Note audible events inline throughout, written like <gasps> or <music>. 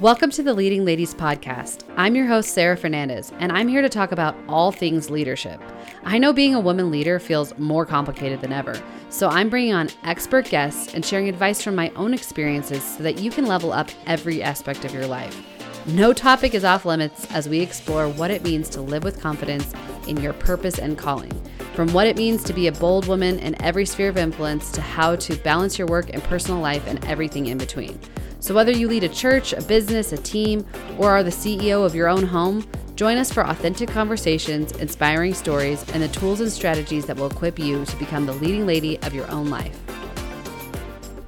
Welcome to the Leading Ladies Podcast. I'm your host, Sara Fernandez, and I'm here to talk about all things leadership. I know being a woman leader feels more complicated than ever, so I'm bringing on expert guests and sharing advice from my own experiences so that you can level up every aspect of your life. No topic is off limits as we explore what it means to live with confidence in your purpose and calling. From what it means to be a bold woman in every sphere of influence to how to balance your work and personal life and everything in between. So, whether you lead a church, a business, a team, or are the CEO of your own home, join us for authentic conversations, inspiring stories, and the tools and strategies that will equip you to become the leading lady of your own life.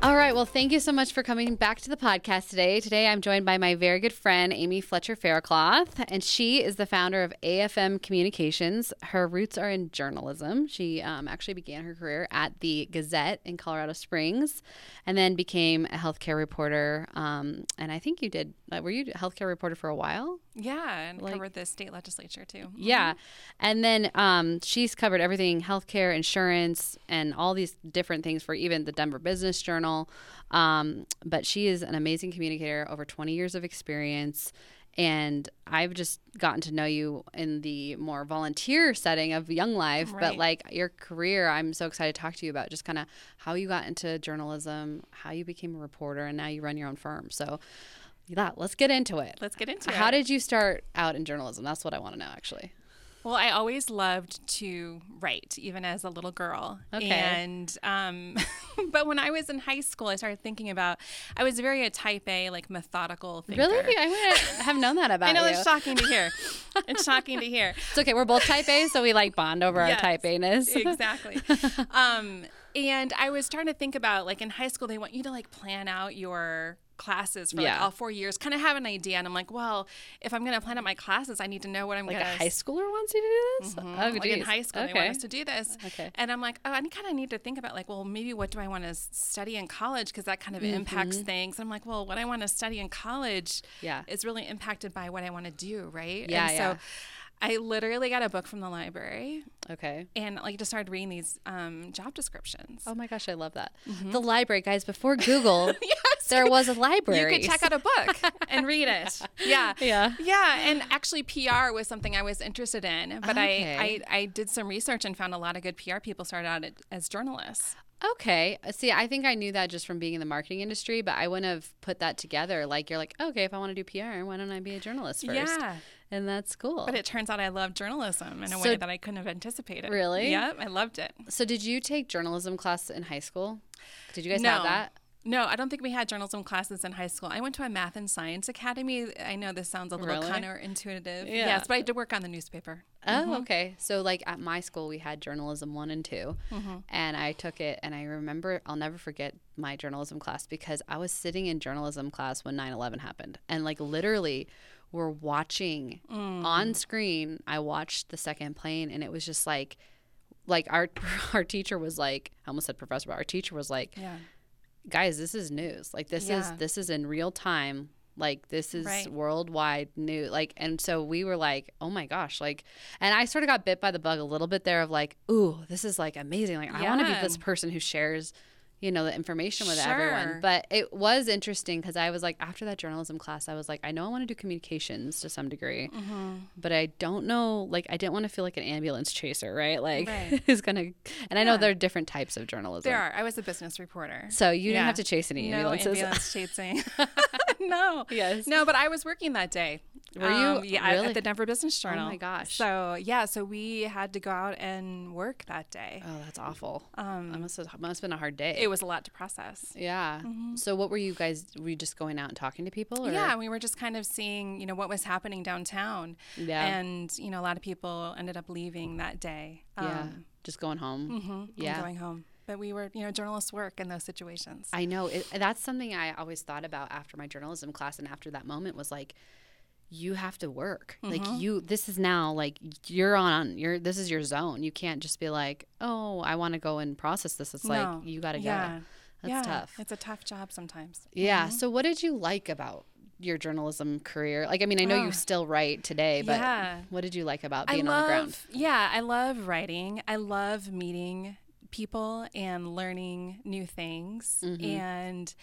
All right. Well, thank you so much for coming back to the podcast today. Today, I'm joined by my very good friend, Amy Fletcher Faircloth, and she is the founder of AFM Communications. Her roots are in journalism. She um, actually began her career at the Gazette in Colorado Springs and then became a healthcare reporter. Um, and I think you did, uh, were you a healthcare reporter for a while? Yeah, and like, covered the state legislature too. Yeah. Mm-hmm. And then um, she's covered everything healthcare, insurance, and all these different things for even the Denver Business Journal. Um, but she is an amazing communicator, over 20 years of experience. And I've just gotten to know you in the more volunteer setting of Young Life, right. but like your career, I'm so excited to talk to you about just kind of how you got into journalism, how you became a reporter, and now you run your own firm. So, yeah, let's get into it. Let's get into how it. How did you start out in journalism? That's what I want to know, actually. Well, I always loved to write, even as a little girl. Okay. And, um, <laughs> but when I was in high school, I started thinking about, I was very a type A, like methodical thinker. Really? I wouldn't have known that about <laughs> I know, you. it's shocking to hear. it's shocking to hear. It's okay. We're both type A, so we like bond over yes, our type A ness. <laughs> exactly. Um, and I was starting to think about, like, in high school, they want you to, like, plan out your classes for yeah. like all four years, kind of have an idea. And I'm like, well, if I'm going to plan out my classes, I need to know what I'm like going to. A high schooler wants you to do this? Mm-hmm. Oh, like in high school, okay. they want us to do this. Okay. And I'm like, oh, I kind of need to think about like, well, maybe what do I want to study in college? Because that kind of mm-hmm. impacts things. I'm like, well, what I want to study in college yeah. is really impacted by what I want to do, right? Yeah. And yeah. so I literally got a book from the library. Okay. And like just started reading these um, job descriptions. Oh my gosh, I love that. Mm-hmm. The library, guys, before Google, <laughs> yes. there was a library. You could check out a book and read it. <laughs> Yeah. Yeah. Yeah. And actually PR was something I was interested in. But okay. I, I, I did some research and found a lot of good PR people started out as journalists. Okay. See, I think I knew that just from being in the marketing industry, but I wouldn't have put that together. Like, you're like, okay, if I want to do PR, why don't I be a journalist first? Yeah. And that's cool. But it turns out I love journalism in a so, way that I couldn't have anticipated. Really? Yep. I loved it. So, did you take journalism class in high school? Did you guys no. have that? No, I don't think we had journalism classes in high school. I went to a math and science academy. I know this sounds a little really? counterintuitive. Yeah. Yes, but I did work on the newspaper. Oh, mm-hmm. okay. So, like at my school, we had journalism one and 2 mm-hmm. and I took it. And I remember, I'll never forget my journalism class because I was sitting in journalism class when 9 11 happened. And, like, literally, we're watching mm. on screen. I watched the second plane, and it was just like, like our <laughs> our teacher was like, I almost said professor, but our teacher was like, yeah guys, this is news. Like this yeah. is this is in real time. Like this is right. worldwide news. Like and so we were like, oh my gosh, like and I sort of got bit by the bug a little bit there of like, ooh, this is like amazing. Like yeah. I want to be this person who shares you know the information with sure. everyone but it was interesting because i was like after that journalism class i was like i know i want to do communications to some degree mm-hmm. but i don't know like i didn't want to feel like an ambulance chaser right like right. <laughs> who's gonna and yeah. i know there are different types of journalism there are i was a business reporter so you yeah. didn't have to chase any no ambulances ambulance chasing <laughs> <laughs> <laughs> no yes no but i was working that day were you um, yeah really? at the Denver Business Journal? Oh my gosh! So yeah, so we had to go out and work that day. Oh, that's awful. Um, that must have must have been a hard day. It was a lot to process. Yeah. Mm-hmm. So what were you guys? Were you just going out and talking to people? Or? Yeah, we were just kind of seeing, you know, what was happening downtown. Yeah. And you know, a lot of people ended up leaving that day. Yeah. Um, just going home. Mm-hmm, yeah. Going home but we were you know journalists work in those situations i know it, that's something i always thought about after my journalism class and after that moment was like you have to work mm-hmm. like you this is now like you're on you're this is your zone you can't just be like oh i want to go and process this it's no. like you got to yeah. go that's yeah. tough it's a tough job sometimes yeah mm-hmm. so what did you like about your journalism career like i mean i know oh. you still write today but yeah. what did you like about being love, on the ground yeah i love writing i love meeting people and learning new things mm-hmm. and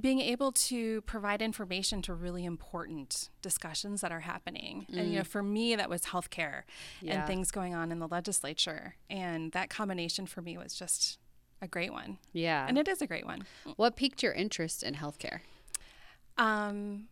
being able to provide information to really important discussions that are happening. Mm. And, you know, mm. for me, that was healthcare yeah. and things going on in the legislature. And that combination for me was just a great one. Yeah. And it is a great one. What piqued your interest in healthcare? Um,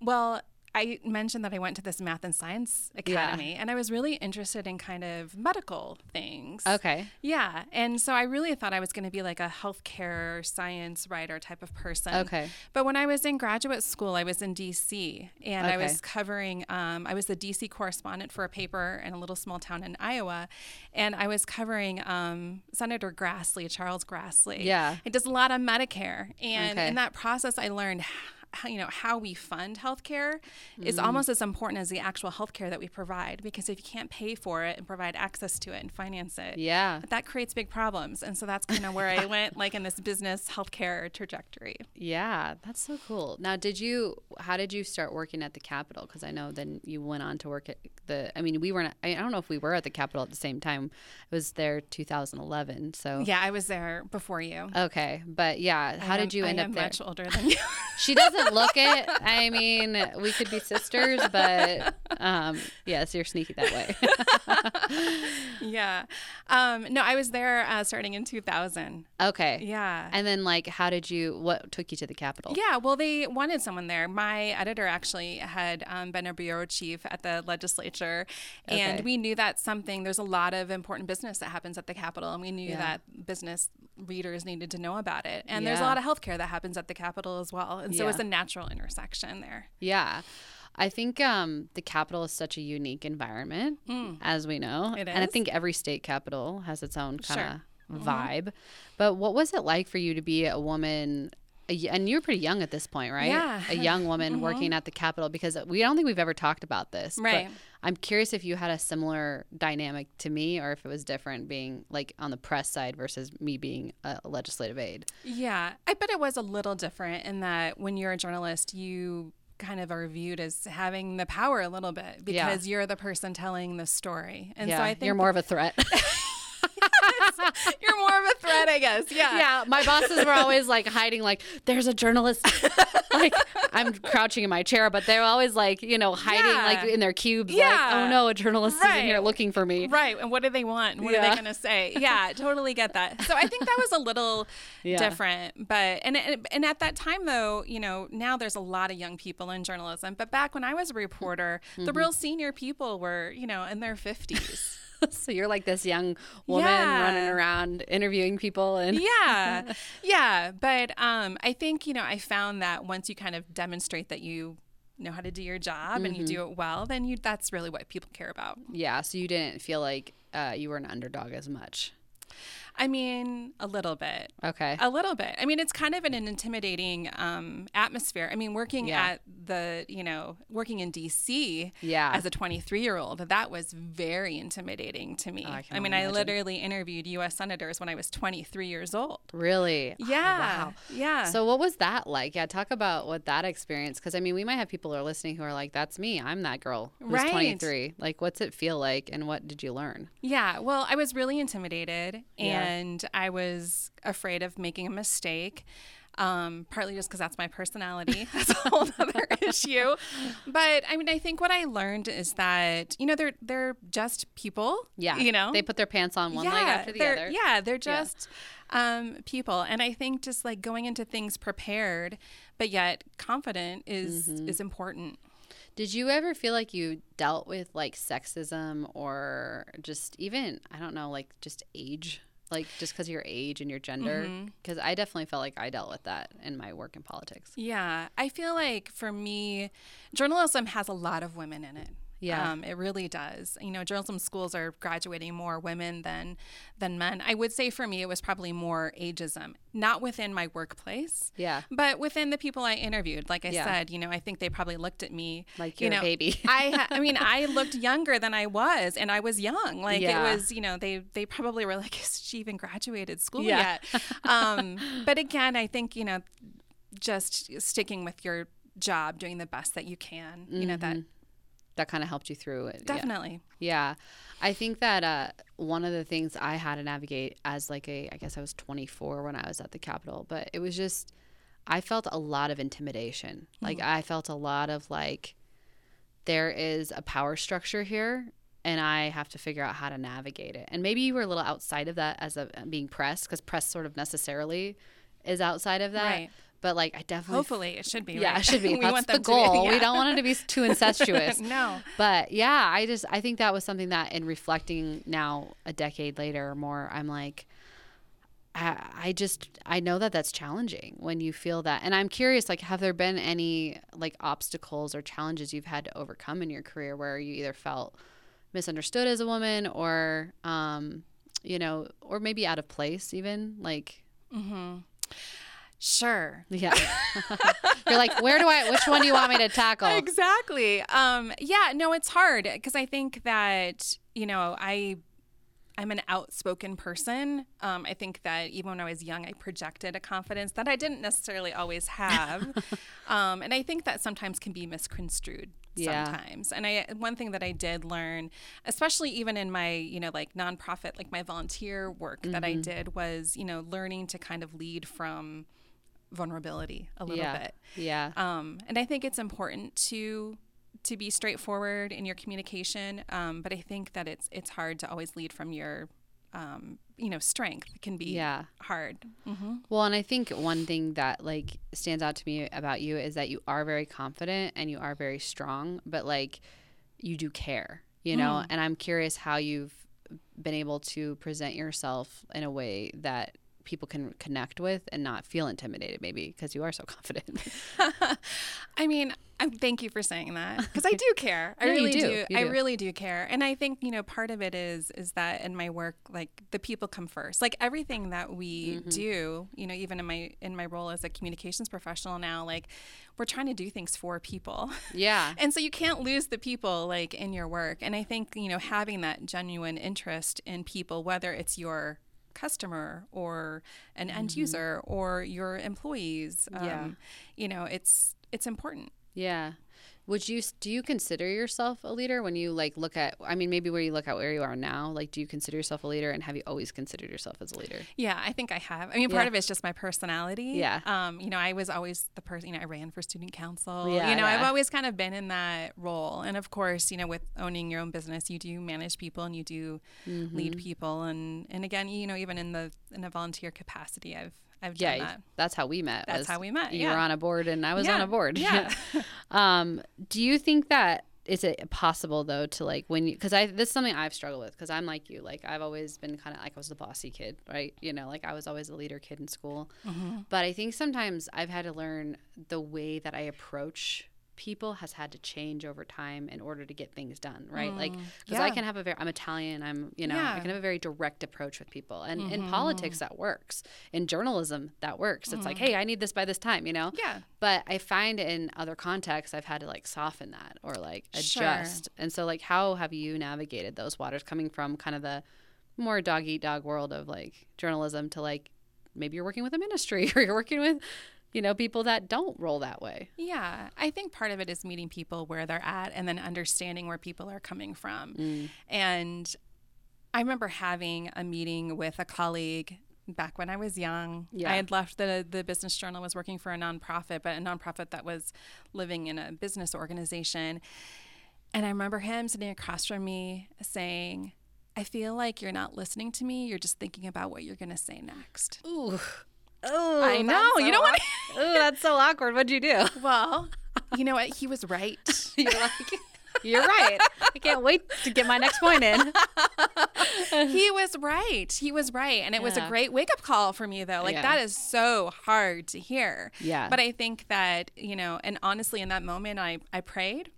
well, I mentioned that I went to this math and science academy yeah. and I was really interested in kind of medical things. Okay. Yeah. And so I really thought I was going to be like a healthcare science writer type of person. Okay. But when I was in graduate school, I was in DC and okay. I was covering, um, I was the DC correspondent for a paper in a little small town in Iowa. And I was covering um, Senator Grassley, Charles Grassley. Yeah. It does a lot of Medicare. And okay. in that process, I learned how, you know how we fund healthcare mm-hmm. is almost as important as the actual healthcare that we provide because if you can't pay for it and provide access to it and finance it yeah. that creates big problems. And so that's kind of where i <laughs> went like in this business healthcare trajectory. Yeah that's so cool. Now did you how did you start working at the capitol? Because i know then you went on to work at the i mean we weren't i don't know if we were at the capitol at the same time. It was there 2011 so. Yeah i was there before you. Okay but yeah how am, did you end up there? She's much older than you. She doesn't doesn't look it. I mean, we could be sisters, but um, yes, you're sneaky that way. <laughs> yeah. Um, no, I was there uh, starting in 2000. Okay. Yeah. And then, like, how did you? What took you to the Capitol? Yeah. Well, they wanted someone there. My editor actually had um, been a bureau chief at the legislature, okay. and we knew that something. There's a lot of important business that happens at the Capitol, and we knew yeah. that business readers needed to know about it. And yeah. there's a lot of healthcare that happens at the Capitol as well, and so yeah. it's a natural intersection there. Yeah. I think um, the capital is such a unique environment, mm. as we know. It is. And I think every state capital has its own kind of sure. Mm-hmm. vibe. Mm-hmm. But what was it like for you to be a woman and you're pretty young at this point, right? Yeah. A young woman <laughs> mm-hmm. working at the Capitol because we don't think we've ever talked about this. Right. I'm curious if you had a similar dynamic to me or if it was different being like on the press side versus me being a legislative aide. Yeah. I bet it was a little different in that when you're a journalist, you kind of are viewed as having the power a little bit because yeah. you're the person telling the story. And yeah, so I think you're more of a threat. <laughs> <laughs> You're more of a threat, I guess. Yeah. Yeah. My bosses were always like hiding, like, there's a journalist. like, I'm crouching in my chair, but they're always like, you know, hiding yeah. like in their cubes, yeah. like, oh no, a journalist right. is in here looking for me. Right. And what do they want? What yeah. are they going to say? Yeah, totally get that. So I think that was a little <laughs> yeah. different. But, and, and at that time, though, you know, now there's a lot of young people in journalism. But back when I was a reporter, mm-hmm. the real senior people were, you know, in their 50s. <laughs> so you're like this young woman yeah. running around interviewing people and <laughs> yeah yeah but um, i think you know i found that once you kind of demonstrate that you know how to do your job mm-hmm. and you mm-hmm. do it well then you that's really what people care about yeah so you didn't feel like uh, you were an underdog as much I mean, a little bit. Okay. A little bit. I mean, it's kind of an intimidating um, atmosphere. I mean, working yeah. at the, you know, working in DC yeah. as a 23 year old, that was very intimidating to me. Oh, I, I, mean, imagine. I literally interviewed U.S. senators when I was 23 years old. Really? Yeah. Oh, wow. Yeah. So, what was that like? Yeah, talk about what that experience. Because I mean, we might have people who are listening who are like, "That's me. I'm that girl who's right. 23." Like, what's it feel like, and what did you learn? Yeah. Well, I was really intimidated, and and I was afraid of making a mistake. Um, partly just because that's my personality. <laughs> That's a whole other <laughs> issue. But I mean, I think what I learned is that you know they're they're just people. Yeah, you know they put their pants on one yeah, leg after the other. Yeah, they're just yeah. Um, people, and I think just like going into things prepared, but yet confident is mm-hmm. is important. Did you ever feel like you dealt with like sexism or just even I don't know like just age like just because of your age and your gender? Because mm-hmm. i definitely felt like i dealt with that in my work in politics. Yeah i feel like for me journalism has a lot of women in it yeah, um, it really does. You know, journalism schools are graduating more women than than men. I would say for me, it was probably more ageism, not within my workplace. Yeah, but within the people I interviewed. Like I yeah. said, you know, I think they probably looked at me like you know, baby. <laughs> I, ha- I mean, <laughs> I looked younger than I was, and I was young. Like yeah. it was, you know, they they probably were like, <laughs> is she even graduated school yeah. yet? um, but again, I think you know, just sticking with your job, doing the best that you can. Mm-hmm. You know that mm-hmm that kind of helped you through it. Definitely. Yeah. yeah. I think that uh, one of the things I had to navigate as like a, I guess I was 24 when I was at the Capitol, but it was just, I felt a lot of intimidation. Like mm-hmm. I felt a lot of like there is a power structure here and I have to figure out how to navigate it. And maybe you were a little outside of that as a being press because press sort of necessarily is outside of that. Right. But like I definitely hopefully it should be. Yeah, right? it should be. <laughs> That's the goal. Be, yeah. We don't want it to be too incestuous. <laughs> no. But yeah, I just I think that was something that in reflecting now a decade later or more, I'm like. I, I just I know that that's challenging when you feel that, and I'm curious. Like, have there been any like obstacles or challenges you've had to overcome in your career where you either felt misunderstood as a woman or um, you know or maybe out of place even like mm-hmm. Sure yeah <laughs> you're like where do i which one do you want me to tackle exactly um, yeah no it's hard because i think that you know i I'm an outspoken person. Um, I think that even when I was young, I projected a confidence that I didn't necessarily always have, <laughs> um, and I think that sometimes can be misconstrued yeah. sometimes. And I one thing that I did learn, especially even in my you know like nonprofit, like my volunteer work mm-hmm. that I mm-hmm. did was you know learning to kind of lead from vulnerability a little yeah. bit. Yeah. Um, and I think it's important to to be straightforward in your communication. Um, but I think that it's it's hard to always lead from your um, you know strength it can be yeah hard mm-hmm. well and i think one thing that like stands out to me about you is that you are very confident and you are very strong but like you do care you know mm. and i'm curious how you've been able to present yourself in a way that people can connect with and not feel intimidated maybe because you are so <laughs> confident <laughs> i mean I thank you for saying that because I <laughs> do care. I really do. do. I really do care, and I think you know part of it is is that in my work, like the people come first. Like everything that we mm-hmm. do, you know, even in my in my role as a communications professional now, like we're trying to do things for people. Yeah, and so you can't lose the people like in your work. And I think you know having that genuine interest in people, whether it's your customer or an end mm-hmm. user or your employees, um, yeah. you know, it's it's important. Yeah. Would you do you consider yourself a leader when you like look at I mean maybe where you look at where you are now like do you consider yourself a leader and have you always considered yourself as a leader? Yeah, I think I have. I mean part yeah. of it's just my personality. Yeah. Um you know, I was always the person, you know, I ran for student council. Yeah, you know, yeah. I've always kind of been in that role. And of course, you know, with owning your own business, you do manage people and you do mm-hmm. lead people and and again, you know, even in the in a volunteer capacity, I've I've yeah, that. That's how we met. That's how we met. You yeah. were on a board and I was yeah. on a board. Yeah. <laughs> um, do you think that is it possible though to like when you because I this is something I've struggled with because I'm like you like I've always been kind of like I was the bossy kid right you know like I was always a leader kid in school mm-hmm. but I think sometimes I've had to learn the way that I approach people has had to change over time in order to get things done, right? Mm, like, because yeah. I can have a very, I'm Italian, I'm, you know, yeah. I can have a very direct approach with people. And mm-hmm. in politics, that works. In journalism, that works. Mm-hmm. It's like, mm-hmm. hey, I need this by this time, you know? Yeah. But I find in other contexts, I've had to like soften that or like adjust. Sure. And so, like, how have you navigated those waters coming from kind of the more dog eat dog world of like journalism to like, maybe you're working with a ministry <laughs> or you're working with you know, people that don't roll that way. Yeah. I think part of it is meeting people where they're at and then understanding where people are coming from. Mm. And I remember having a meeting with a colleague back when I was young. Yeah. I had left the the business journal, was working for a nonprofit, but a nonprofit that was living in a business organization. And I remember him sitting across from me saying, I feel like you're not listening to me. You're just thinking about what you're going to say next. Ooh. Oh, I know. So you don't want. oh, that's so awkward. What'd you do? <laughs> Well, you know what? He was right. <laughs> You're like. <laughs> You're right. I can't wait to get my next point in. he was right. He was right. And it yeah. was a great wake up call for me, though. Like, yeah. that is so hard to hear. Yeah. But I think that, you know, and honestly, in that moment, I, I prayed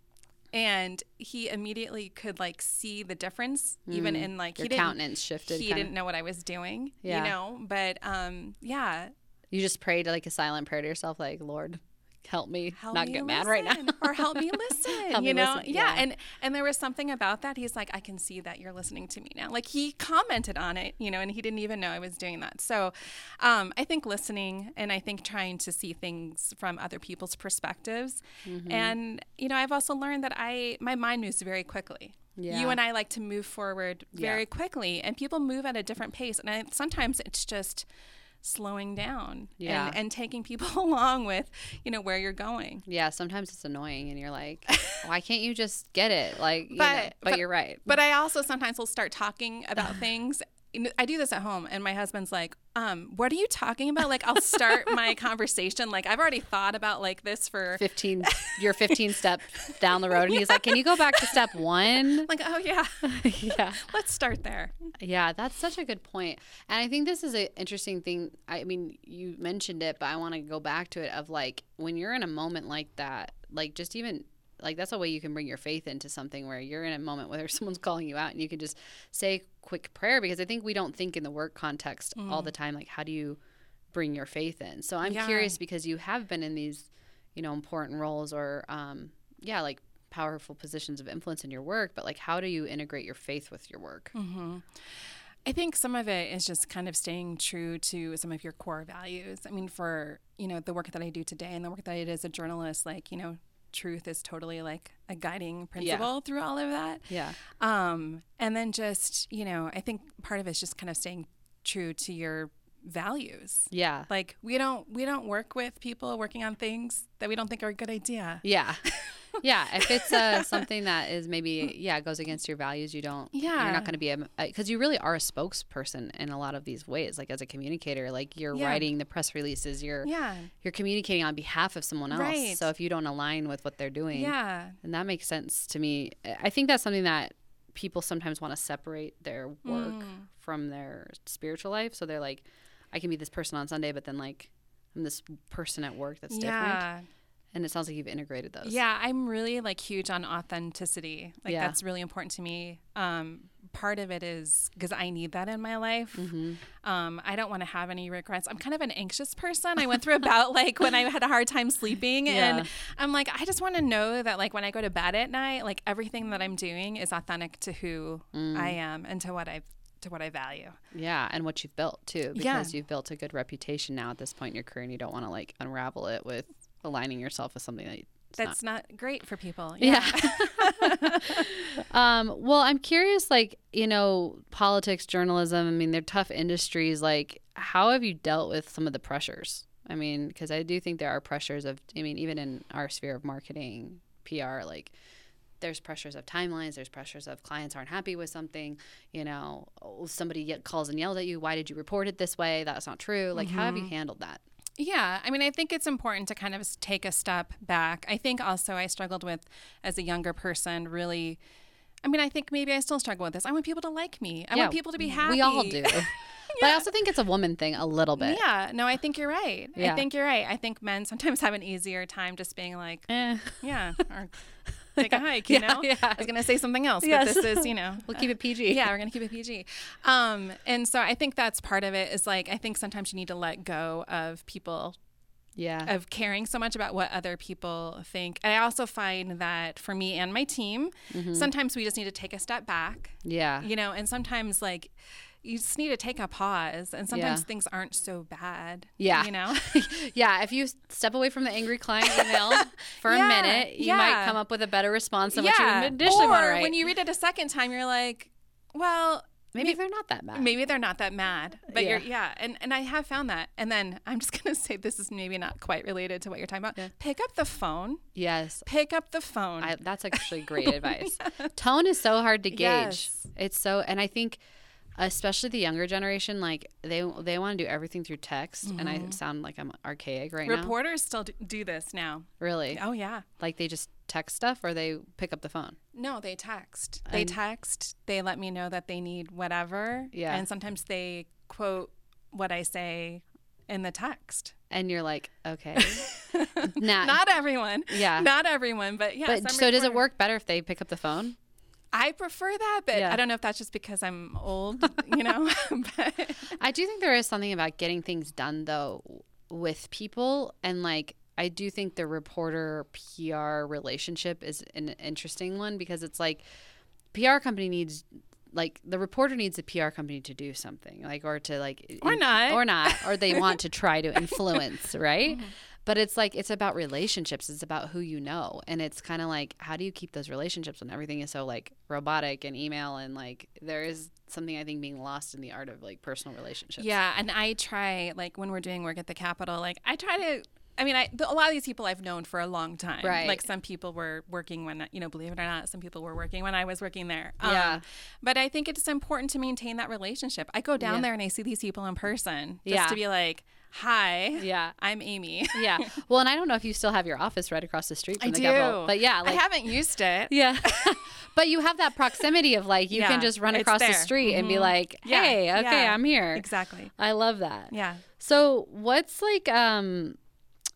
and he immediately could like see the difference mm. even in like Your he countenance shifted he kinda. didn't know what i was doing yeah. you know but um yeah you just prayed like a silent prayer to yourself like lord help me help not me get mad right now or help me <laughs> listen help you me know listen. Yeah. yeah. and and there was something about that he's like i can see that you're listening to me now like he commented on it you know and he didn't even know i was doing that so um, i think listening and i think trying to see things from other people's perspectives mm-hmm. and you know i've also learned that i my mind moves very quickly yeah. You and I like to move forward very yeah. quickly, and people move at a different pace. And I, sometimes it's just slowing down yeah. and, and taking people <laughs> along with, you know, where you're going. Yeah, sometimes it's annoying and you're like, why can't you just get it? Like, <laughs> but, you know, but, but, you're right. But I also sometimes will start talking about things I do this at home, and my husband's like, um, "What are you talking about?" Like, I'll start my <laughs> conversation like I've already thought about like this for <laughs> fifteen. <laughs> You're fifteen steps down the road, and he's like, "Can you go back to step one?" Like, oh yeah, yeah. Let's start there. Yeah, that's such a good point, and I think this is an interesting thing. I mean, you mentioned it, but I want to go back to it of like when you're in a moment like that, like just even like that's a way you can bring your faith into something where you're in a moment where <laughs> someone's calling you out and you can just say quick prayer because I think we don't think in the work context mm. all the time like how do you bring your faith in. So I'm yeah. curious because you have been in these, you know, important roles or um yeah, like powerful positions of influence in your work, but like how do you integrate your faith with your work? Mm-hmm. I think some of it is just kind of staying true to some of your core values. I mean, for you know the work that I do today and the work that I did as a journalist, like you know truth is totally like a guiding principle yeah. through all of that. Yeah. Um, and then just, you know, I think part of it is just kind of staying true to your values. Yeah. Like we don't we don't work with people working on things that we don't think are a good idea. Yeah. <laughs> yeah, if it's uh, <laughs> something that is maybe yeah goes against your values, you don't. Yeah, you're not going to be a because you really are a spokesperson in a lot of these ways. Like as a communicator, like you're yeah. writing the press releases, you're yeah, you're communicating on behalf of someone else. Right. So if you don't align with what they're doing, yeah, and that makes sense to me. I think that's something that people sometimes want to separate their work mm. from their spiritual life. So they're like, I can be this person on Sunday, but then like I'm this person at work that's yeah. different and it sounds like you've integrated those yeah i'm really like huge on authenticity like yeah. that's really important to me um, part of it is because i need that in my life mm-hmm. um, i don't want to have any regrets i'm kind of an anxious person i went through about <laughs> like when i had a hard time sleeping yeah. and i'm like i just want to know that like when i go to bed at night like everything that i'm doing is authentic to who mm. i am and to what i've to what I value. Yeah, and what you've built too, because yeah. you've built a good reputation now at this point in your career, and you don't want to like unravel it with aligning yourself with something that that's not, not, great for people. Yeah. yeah. <laughs> um, well, I'm curious, like, you know, politics, journalism, I mean, they're tough industries. Like, how have you dealt with some of the pressures? I mean, because I do think there are pressures of, I mean, even in our sphere of marketing, PR, like, there's pressures of timelines there's pressures of clients aren't happy with something you know somebody calls and yells at you why did you report it this way that's not true like mm-hmm. how have you mm-hmm. handled that yeah, I mean, I think it's important to kind of take a step back. I think also I struggled with, as a younger person, really. I mean, I think maybe I still struggle with this. I want people to like me. I yeah, want people to be happy. We all do. yeah. <laughs> But I also think it's a woman thing a little bit. Yeah. No, I think you're right. Yeah. I think you're right. I think men sometimes <laughs> have an easier time just being like, eh. yeah, or <laughs> <laughs> take a hike, you yeah, know? Yeah. I was going to say something else, yes. but this is, you know. <laughs> we'll keep it PG. Yeah, we're going to keep it PG. Um, and so I think that's part of it is like, I think sometimes you need to let go of people yeah of caring so much about what other people think i also find that for me and my team mm-hmm. sometimes we just need to take a step back yeah you know and sometimes like you just need to take a pause and sometimes yeah. things aren't so bad yeah you know <laughs> yeah if you step away from the angry client email <laughs> for yeah, a minute you yeah. might come up with a better response than what you initially or want to write. when you read it a second time you're like well Maybe, maybe, they're not that mad. Maybe they're not that mad. But you're yeah, and and I have found that. And then <laughs> I'm just gonna say this is maybe not quite related to what you're talking about. Pick up the phone. Yes. Pick up the phone. I, that's actually great advice. Tone is so hard to gauge. Yes. It's so, and I think especially the younger generation like they they want to do everything through text mm-hmm. and i mm-hmm. sound like i'm archaic right reporters now. Reporters still do this now. Really? Oh yeah. Like they just text stuff or they pick up the phone? No they text. And they text they let me know that they need whatever yeah. and sometimes they quote what i say in the text. And you're like okay. <laughs> Not, not everyone. Yeah. Not everyone but yeah but so does it work better if they pick up the phone I prefer that, but yeah. I don't know if that's just because I'm old, you know. <laughs> <laughs> but I do think there is something about getting things done though with people and like I do think the reporter PR relationship is an interesting one because it's like PR company needs like the reporter needs a PR company to do something like or to like or not or not or they want to <laughs> try to influence, right? Mm-hmm. But it's like it's about relationships it's about who you know and it's kind of like how do you keep those relationships when everything is so like robotic and email and like there is something i think being lost in the art of like personal relationships yeah and i try like when we're doing work at the capitol like i try to I mean, I, a lot of these people I've known for a long time. Right. Like some people were working when, you know, believe it or not, some people were working when I was working there. Yeah. Um, but I think it's important to maintain that relationship. I go down yeah. there and I see these people in person just yeah. to be like, hi yeah i'm amy <laughs> yeah <laughs> well and i don't know if you still have your office right across the street from I the do. Capitol, but yeah like, i haven't used it <laughs> yeah but you have that proximity of like you yeah, can just run across the street mm-hmm. and be mm-hmm. like hey yeah, okay yeah. i'm here exactly i love that yeah so what's like um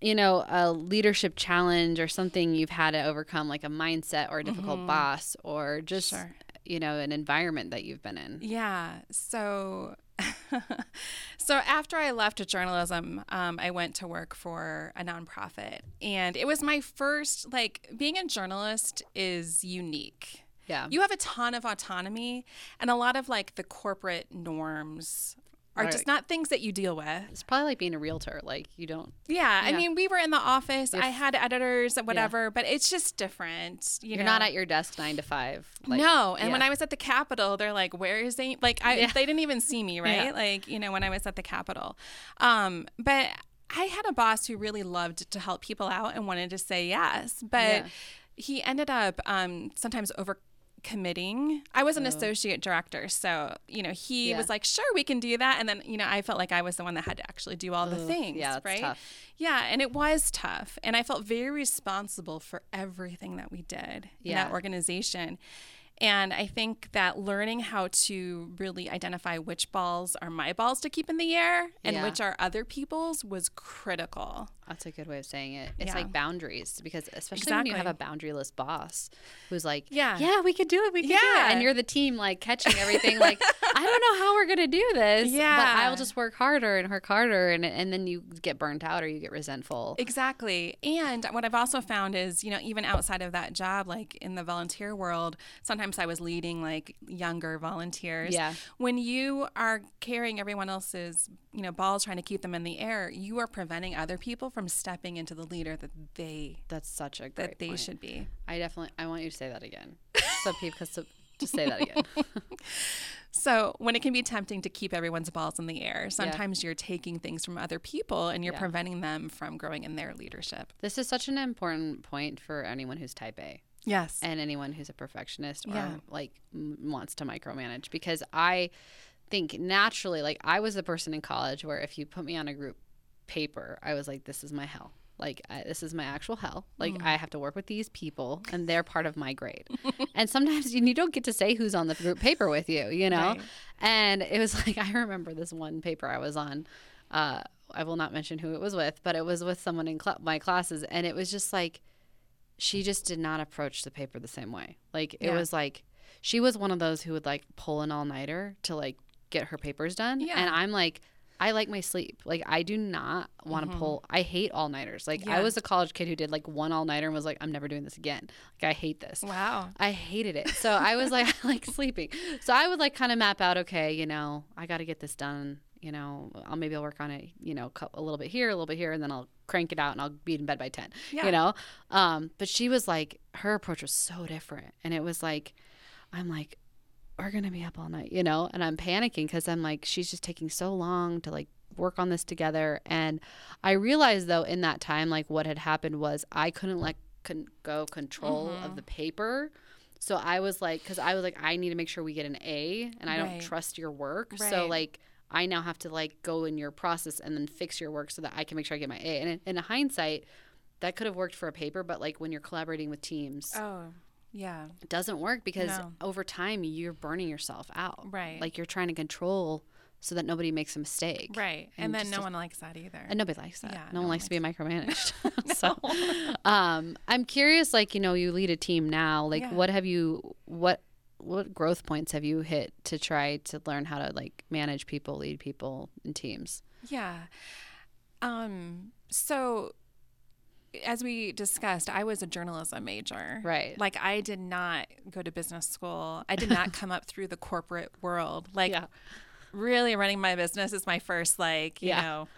you know, a leadership challenge or something you've had to overcome, like a mindset or a difficult mm-hmm. boss or just, sure. you know, an environment that you've been in? Yeah. So, <laughs> so after I left journalism, um, I went to work for a nonprofit, and it was my first. Like being a journalist is unique. Yeah. You have a ton of autonomy and a lot of like the corporate norms are right. just not things that you deal with. It's probably like being a realtor. Like you don't. Yeah, yeah. I mean, we were in the office. If, I had editors, and whatever, yeah. but it's just different. You are not at your desk nine to five. Like, no, and yeah. when I was at the Capitol, they're like, "Where is they?" Like, I they didn't even see me, <laughs> right? Like, you know, when I was at the Capitol, um, but I had a boss who really loved to help people out and wanted to say yes, but he ended up um, sometimes over committing. I was an oh. associate director, so you know he yeah. was like, "Sure, we can do that," and then you know I felt like I was the one that had to actually do all the things. Yeah, right. Tough. Yeah, and it was tough, and I felt very responsible for everything that we did yeah. in that organization. And I think that learning how to really identify which balls are my balls to keep in the air and yeah. which are other people's was critical. That's a good way of saying it. It's yeah. like boundaries because especially exactly. when you have a boundaryless boss who's like, yeah, yeah, we could do it, we could yeah. do it, and you're the team like catching everything. like, <laughs> I don't know how we're gonna do this. Yeah, but I'll just work harder and work harder, and and then you get burnt out or you get resentful. Exactly. And what I've also found is, you know, even outside of that job, like in the volunteer world, sometimes I was leading like younger volunteers. Yeah. When you are carrying everyone else's, you know, balls, trying to keep them in the air, you are preventing other people from stepping into the leader that they that's such a great that they point. should be. I definitely I want you to say that again. so people to, to say that again. <laughs> so when it can be tempting to keep everyone's balls in the air, sometimes yeah. you're taking things from other people and you're yeah. preventing them from growing in their leadership. This is such an important point for anyone who's type A. Yes. And anyone who's a perfectionist or yeah. like wants to micromanage because I think naturally like I was the person in college where if you put me on a group paper, I was like, this is my hell. Like, I, this is my actual hell. Like, mm. I have to work with these people, and they're part of my grade. <laughs> and sometimes you, you, don't get to say who's on the group paper with you, you know? Right. And it was <laughs> like, I remember this one paper I was on. Uh, I will not mention who it was with, but it was with someone in cl- my classes. And it was just like, she just did not approach the paper the same way. Like, it yeah. was like, she was one of those who would like pull an all nighter to like get her papers done. Yeah. And I'm like, I like my sleep. Like I do not want to mm-hmm. pull. I hate all nighters. Like yeah. I was a college kid who did like one all nighter and was like, I'm never doing this again. Like I hate this. Wow. I hated it. So I was like, <laughs> I like sleeping. So I would like kind of map out. Okay, you know, I got to get this done. You know, I'll maybe I'll work on it. You know, a little bit here, a little bit here, and then I'll crank it out and I'll be in bed by ten. Yeah. You know, um, but she was like, her approach was so different, and it was like, I'm like, we're gonna be up all night, you know, and I'm panicking because I'm like, she's just taking so long to like work on this together. And I realized though in that time, like what had happened was I couldn't let con- go control mm-hmm. of the paper. So I was like, because I was like, I need to make sure we get an A, and I right. don't trust your work. Right. So like, I now have to like go in your process and then fix your work so that I can make sure I get my A. And in, in hindsight, that could have worked for a paper, but like when you're collaborating with teams, oh yeah, it doesn't work because no. over time you're burning yourself out. Right, like you're trying to control so that nobody makes a mistake. Right. And, and then no one likes that either. And nobody likes that. Yeah, no, no one likes to be micromanaged. <laughs> <laughs> so um, I'm curious, like, you know, you lead a team now. Like yeah. what have you what what growth points have you hit to try to learn how to like manage people, lead people in teams? Yeah. Um so as we discussed, I was a journalism major. Right. Like I did not go to business school. I did not <laughs> come up through the corporate world. Like yeah really running my business is my first like you yeah. know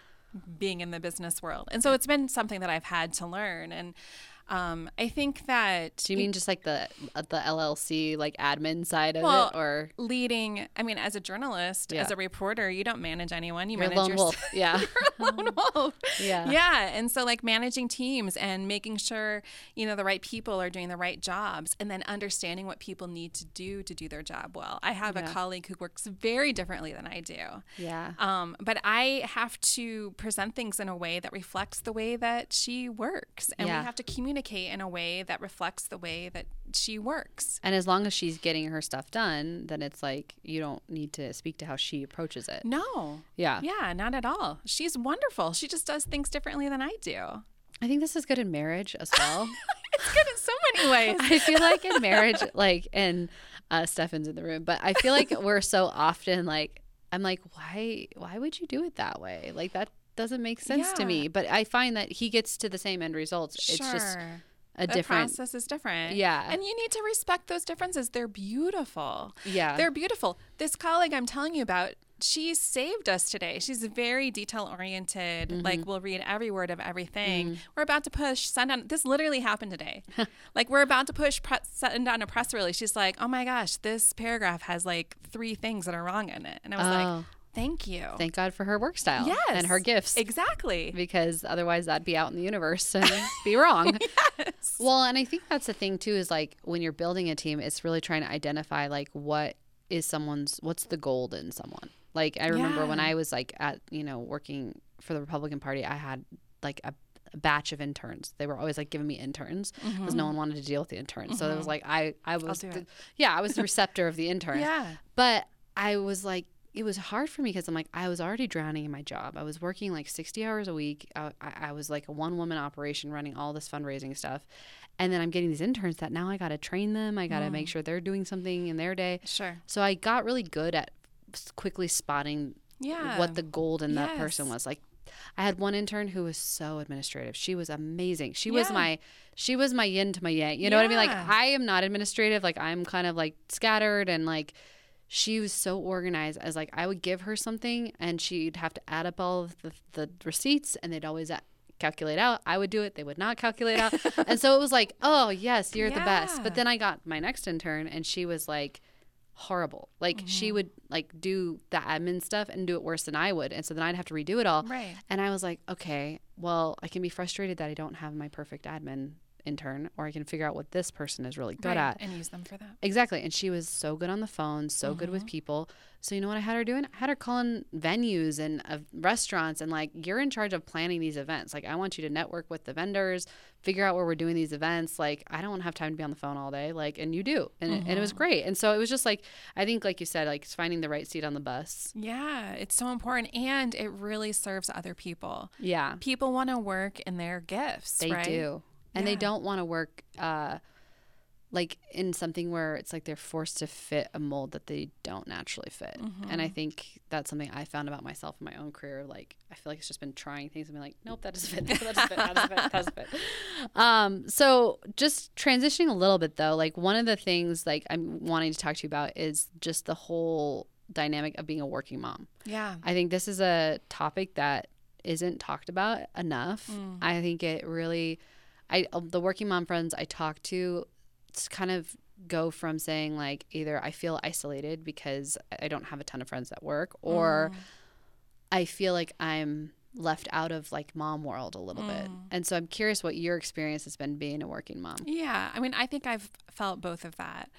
being in the business world. And so it's been something that I've had to learn. And um, I think that. Do you mean just like the uh, the LLC like admin side of well, it, or leading? I mean, as a journalist, yeah. as a reporter, you don't manage anyone. You You're manage lone wolf. Yeah, <laughs> You're a <laughs> lone wolf. Yeah, yeah. And so, like managing teams and making sure you know the right people are doing the right jobs, and then understanding what people need to do to do their job well. I have yeah. a colleague who works very differently than I do. Yeah. Um, but I have to present things in a way that reflects the way that she works, and yeah. we have to communicate communicate in a way that reflects the way that she works. And as long as she's getting her stuff done, then it's like you don't need to speak to how she approaches it. No. Yeah. Yeah, not at all. She's wonderful. She just does things differently than I do. I think this is good in marriage as well. <laughs> it's good in so many <laughs> ways. I feel like in marriage, like, and uh, Stefan's in the room, but I feel like we're so often like, I'm like, why, why would you do it that way? Like that doesn't make sense yeah. to me. But I find that he gets to the same end results. Sure. It's just a the different process is different. Yeah. And you need to respect those differences. They're beautiful. Yeah. They're beautiful. This colleague I'm telling you about, she saved us today. She's very detail oriented. Mm-hmm. Like we'll read every word of everything. Mm. We're about to push send on. This literally happened today. <laughs> like we're about to push pre- send on a press release. She's like, "Oh my gosh, this paragraph has like three things that are wrong in it." And I was oh. like, Thank you. Thank God for her work style. Yes. And her gifts. Exactly. Because otherwise that'd be out in the universe and <laughs> be wrong. yes. Well, and I think that's the thing too is like when you're building a team, it's really trying to identify like what is someone's what's the gold in someone. Like I remember yeah. when I was like at, you know, working for the Republican Party, I had like a a batch of interns. They were always like giving me interns because mm-hmm. no one wanted to deal with the interns. Mm-hmm. So it was like I I was the, yeah I was the <laughs> receptor of the interns. Yeah. But I was like it was hard for me because I'm like, I was already drowning in my job. I was working like 60 hours a week. I, I was like a one woman operation running all this fundraising stuff. And then I'm getting these interns that now I got to train them. I got to mm. make sure they're doing something in their day. Sure. So I got really good at quickly spotting yeah. what the gold in yes. that person was. Like, I had one intern who was so administrative. She was amazing. She yeah. was my she was my yin to my yang. You know yeah. what I mean? Like I am not administrative. Like I'm kind of like scattered and like she was so organized as like I would give her something and she'd have to add up all of the, the receipts and they'd always calculate out. I would do it. They would not calculate out. <laughs> and so it was like, oh, yes, you're yeah. the best. But then I got my next intern and she was like horrible. Like mm-hmm. she would like do the admin stuff and do it worse than I would. And so then I'd have to redo it all. Right. And I was like, okay, well, I can be frustrated that I don't have my perfect admin intern or I can figure out what this person is really good right, at and use them for that. Exactly. And she was so good on the phone, so mm-hmm. good with mm-hmm. people. So you know what I had her doing? I had her calling venues and uh, restaurants and like you're in charge of planning these events. Like I want you to network with the vendors, figure out where we're doing these events. Like I don't have time to be on the phone all day. Like and you do. And, mm-hmm. it, and it was mm-hmm. great. And so it was just like I think like you said like it's finding the right seat on the bus. Yeah, it's so important and it really serves other people. Yeah. People want to work in their gifts, They right? do and yeah. they don't want to work uh, like in something where it's like they're forced to fit a mold that they don't naturally fit. Mm-hmm. And I think that's something I found about myself in my own career. Like I feel like it's just been trying things and be like, nope, that doesn't fit. <laughs> that doesn't fit. That doesn't fit. That doesn't fit. Um, so just transitioning a little bit though, like one of the things like I'm wanting to talk to you about is just the whole dynamic of being a working mom. Yeah. I think this is a topic that isn't talked about enough. Mm. I think it really I uh, the working mom friends I talk to kind of go from saying like either I feel isolated because I don't have a ton of friends at work or mm. I feel like I'm left out of like mom world a little mm. bit. And so I'm curious what your experience has been being a working mom. Yeah. I mean, I think I've felt both of that.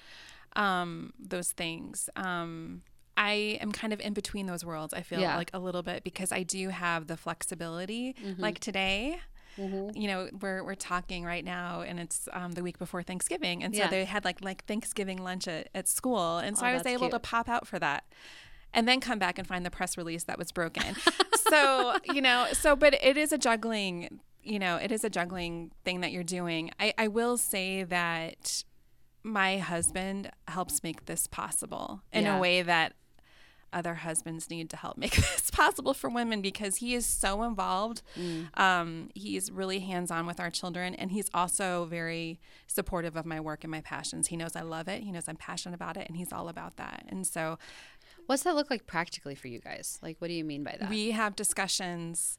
Um, those things. Um, I am kind of in between those worlds. I feel yeah. like a little bit because I do have the flexibility. Mm-hmm. Like today, Mm-hmm. You know, we're we're talking right now, and it's um, the week before Thanksgiving, and so yeah. they had like like Thanksgiving lunch at, at school, and so oh, I was able cute. to pop out for that, and then come back and find the press release that was broken. <laughs> so you know, so but it is a juggling. You know, it is a juggling thing that you're doing. I, I will say that my husband helps make this possible in yeah. a way that other husbands need to help make <laughs> this possible for women because he is so involved. Mm. Um, he's really hands on with our children, and he's also very supportive of my work and my passions. He knows I love it, he knows I'm passionate about it, and he's all about that. And so, what's that look like practically for you guys? Like, what do you mean by that? We have discussions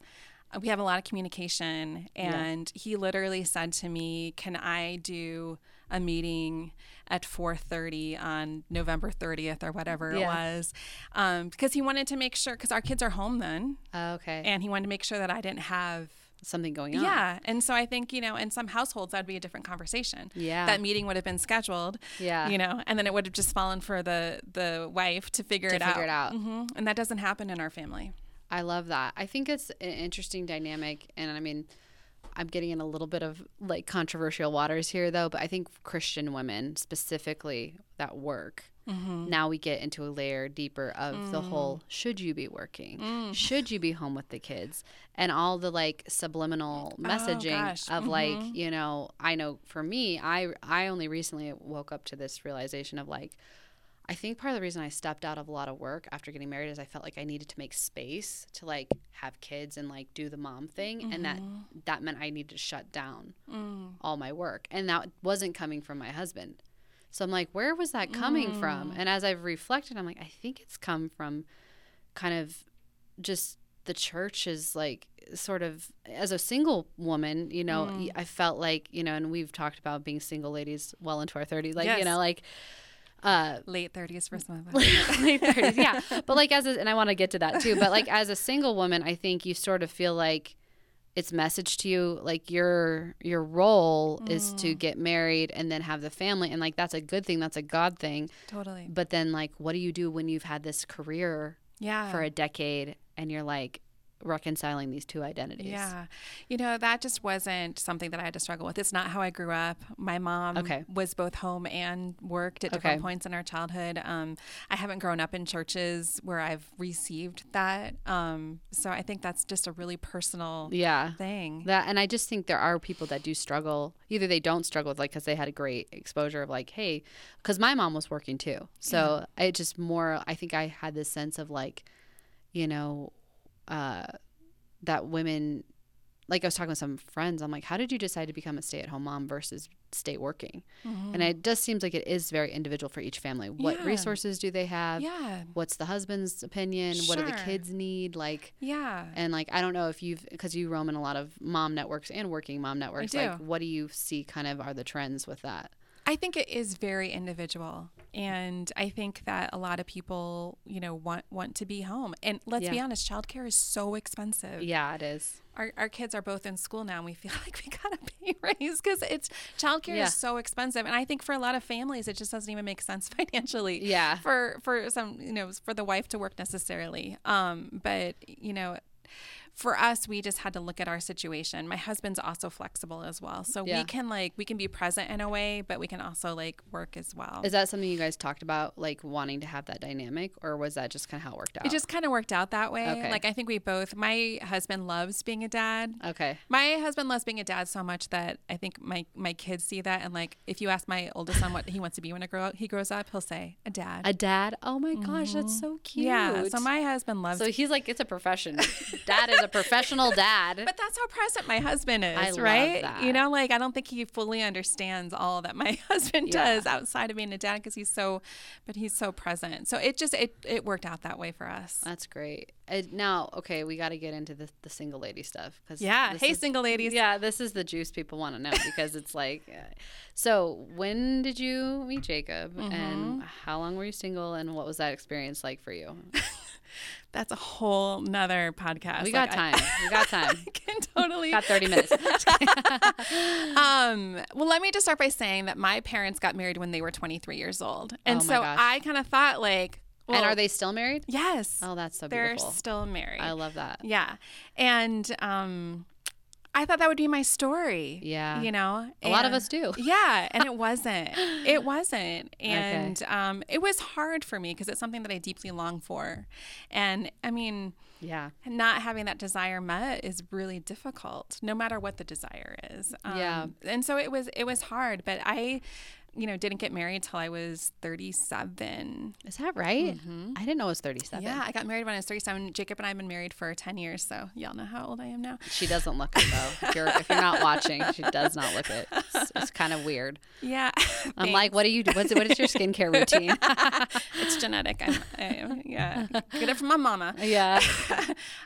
we have a lot of communication and yeah. he literally said to me can i do a meeting at 4.30 on november 30th or whatever yeah. it was um, because he wanted to make sure because our kids are home then uh, okay and he wanted to make sure that i didn't have something going on. Yeah. And so I think, you know, in some households that'd be a different conversation. Yeah. That meeting would have been scheduled. Yeah. You know, and then it would have just fallen for the the wife to figure to it figure out. it out. Mm-hmm. And that doesn't happen in our family. I love that. I think it's an interesting dynamic. And I mean, I'm getting in a little bit of like controversial waters here, though, but I think Christian women specifically that work. Mm-hmm. Now we get into a layer deeper of mm. the whole should you be working? Mm. Should you be home with the kids? And all the like subliminal oh, messaging oh, of mm-hmm. like, you know, I know for me, I I only recently woke up to this realization of like I think part of the reason I stepped out of a lot of work after getting married is I felt like I needed to make space to like have kids and like do the mom thing mm-hmm. and that mm-hmm. that meant I needed to shut down mm. all my work and that wasn't coming from my husband. So I'm like, where was that coming mm. from? And as I've reflected, I'm like, I think it's come from kind of just the church is like sort of as a single woman, you know, mm. I felt like, you know, and we've talked about being single ladies well into our 30s, like, yes. you know, like uh, late 30s for some of us. <laughs> late 30s, yeah. <laughs> But like as a, and I want to get to that too, but like as a single woman, I think you sort of feel like it's message to you like your your role mm. is to mm. get married and then have the family and like that's a good thing, that's a god thing. Totally. But then like what do you do when you've had this career yeah. for a decade and you're like reconciling these two identities. Yeah. You know, that just wasn't something that I had to struggle with. It's not how I grew up. My mom okay. was both home and worked at different okay. points in our childhood. Um, I haven't grown up in churches where I've received that. Um, so I think that's just a really personal yeah. thing. That and I just think there are people that do struggle. Either they don't struggle with like cuz they had a great exposure of like, hey, cuz my mom was working too. So yeah. I just more I think I had this sense of like you know uh, that women like I was talking with some friends, I'm like, how did you decide to become a stay at home mom versus stay working? Mm-hmm. And it just seems like it is very individual for each family. What yeah. resources do they have? Yeah. What's the husband's opinion? Sure. What do the kids need? Like, yeah. And like, I don't know if you've, because you roam in a lot of mom networks and working mom networks. Like, what do you see kind of are the trends with that? I think it is very individual. And I think that a lot of people, you know, want want to be home. And let's yeah. be honest, childcare is so expensive. Yeah, it is. Our, our kids are both in school now and we feel <laughs> like we got to pay <laughs> raise because it's childcare yeah. is so expensive. And I think for a lot of families it just doesn't even make sense <laughs> financially. Yeah. For for some, you know, for the wife to work necessarily. Um, but you know, for us, we just had to look at our situation. My husband's also flexible as well. So yeah. we can like we can be present in a way, but we can also like work as well. Is that something you guys talked about, like wanting to have that dynamic, or was that just kind of how it worked out? It just kind of worked out that way. Okay. Like I think we both my husband loves being a dad. Okay. My husband loves being a dad so much that I think my my kids see that and like if you ask my oldest son what he wants to be when grow he grows up, he'll say a dad. A dad? Oh my gosh, mm-hmm. that's so cute. Yeah. So my husband loves So he's like it's a profession. <laughs> dad is a professional dad. <laughs> But that's how present my husband is, I right? You know, like I don't think he fully understands all that my <laughs> husband yeah. does outside of being a dad because he's so, but he's so present. So it just it it worked out that way for us. That's great. Uh, now, okay, we got to get into the, the single lady stuff because yeah, hey, is, single ladies. Yeah, this is the juice people want to know because it's like, uh, so when did you meet Jacob mm-hmm. and how long were you single and what was that experience like for you? <laughs> That's a whole nother podcast. We got time. I, we got <laughs> time. I can totally got thirty minutes. <laughs> <laughs> um, well, let me just start by saying that my parents got married when they were twenty three years old, and oh so gosh. I kind of thought like well, and are they still married? Yes. Oh, that's so They're beautiful. They're still married. I love that. Yeah. And um, I thought that would be my story. Yeah. You know, a lot of us do. <laughs> Yeah. And it wasn't. it wasn't. And okay. um, it was hard for me because it's something that I deeply long for. And I mean, yeah. Not having that desire met is really difficult, no matter what the desire is. Um, yeah. And so it was, it was hard, but I, you know, didn't get married till I was 37. Is that right? Mm-hmm. I didn't know it was 37. Yeah, I got married when I was 37. Jacob and I have been married for 10 years, so y'all know how old I am now. She doesn't look it though. if you're if you're not <laughs> watching, she does not look it. It's, it's kind of weird. Yeah. <laughs> I'm like, what do you do? What's what is your skincare routine? <laughs> it's genetic. I'm, I, yeah, get it from my mama. Yeah.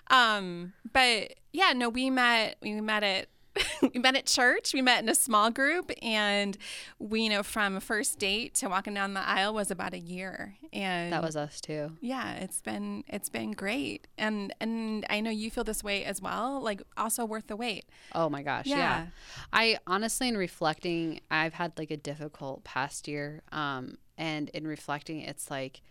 um, but yeah, no, we met. We met at <laughs> we met at church. We met in a small group, and we you know from first date to walking down the aisle was about a year. And that was us too. Yeah, it's been it's been great, and and I know you feel this way as well. Like also worth the wait. Oh my gosh, yeah. yeah. I honestly, in reflecting, I've had like a difficult past year, um, and in reflecting, it's like